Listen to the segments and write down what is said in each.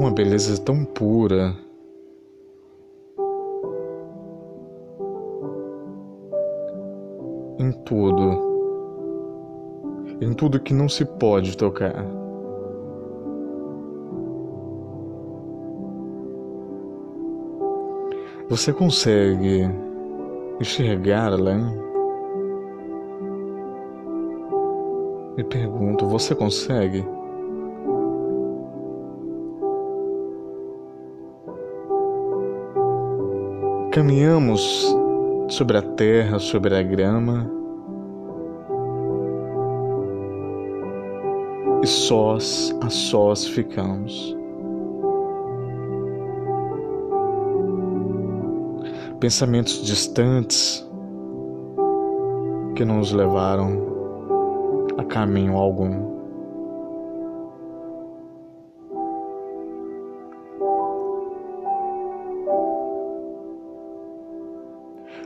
uma beleza tão pura. Em tudo, em tudo que não se pode tocar. Você consegue enxergar além? Me pergunto, você consegue? Caminhamos sobre a terra, sobre a grama, e sós a sós ficamos. Pensamentos distantes que não nos levaram a caminho algum.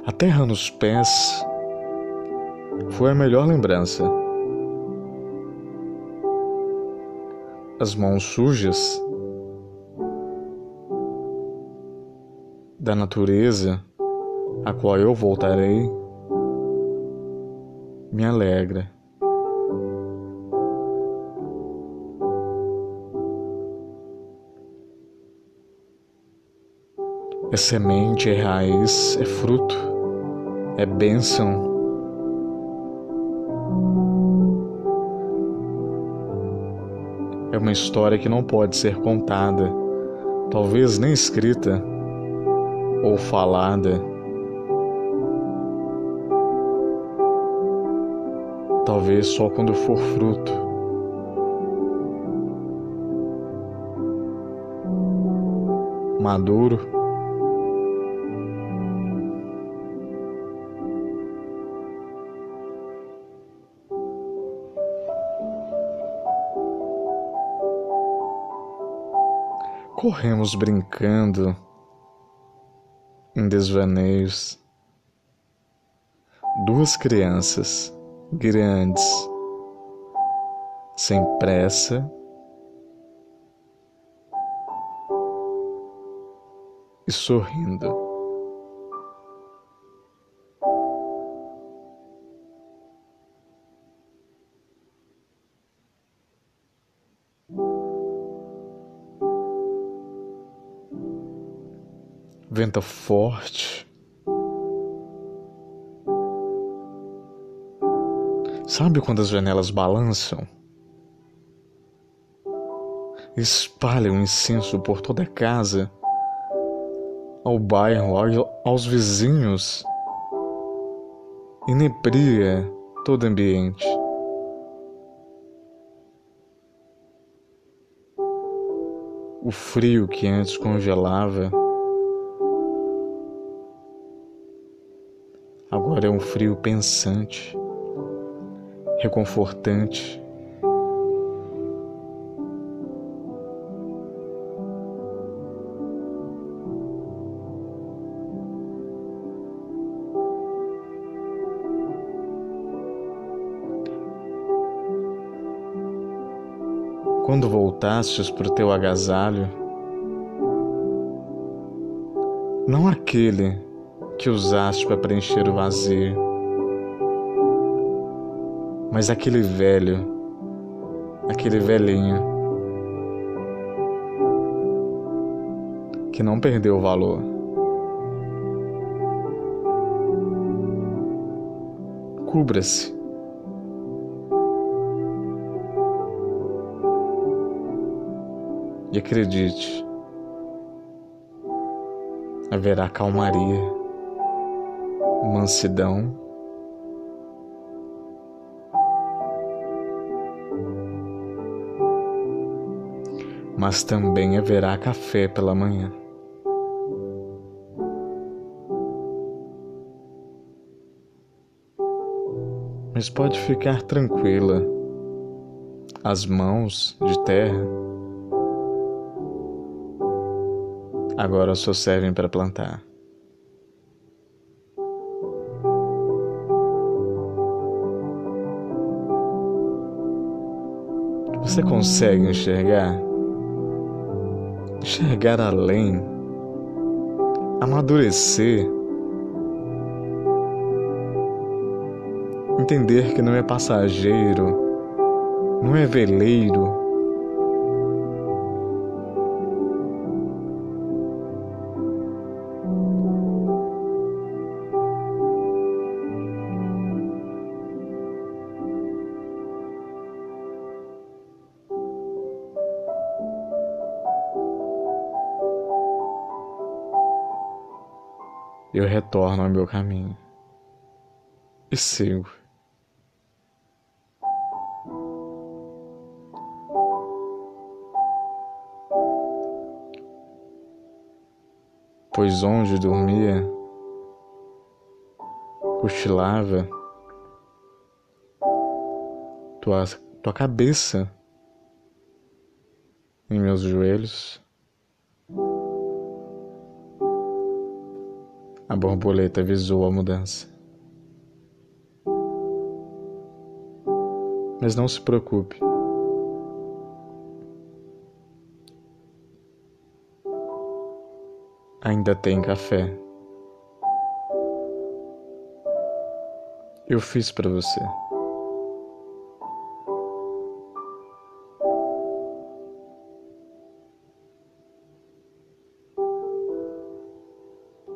A terra nos pés foi a melhor lembrança. As mãos sujas da natureza a qual eu voltarei me alegra. É semente, é raiz, é fruto é bênção. É uma história que não pode ser contada, talvez nem escrita ou falada. Talvez só quando for fruto. Maduro corremos brincando em desvaneios. Duas crianças grandes, sem pressa e sorrindo. Venta forte. Sabe quando as janelas balançam? Espalham incenso por toda a casa, ao bairro, aos vizinhos, inebria todo o ambiente. O frio que antes congelava Agora é um frio pensante, reconfortante. Quando voltastes para o teu agasalho, não aquele que usaste para preencher o vazio. Mas aquele velho, aquele velhinho, que não perdeu o valor. Cubra-se. E acredite, haverá calmaria mansidão, mas também haverá café pela manhã. Mas pode ficar tranquila, as mãos de terra agora só servem para plantar. Você consegue enxergar? Enxergar além, amadurecer, entender que não é passageiro, não é veleiro eu retorno ao meu caminho e sigo. Pois onde dormia, cochilava, tua, tua cabeça em meus joelhos. A borboleta avisou a mudança. Mas não se preocupe. Ainda tem café. Eu fiz para você.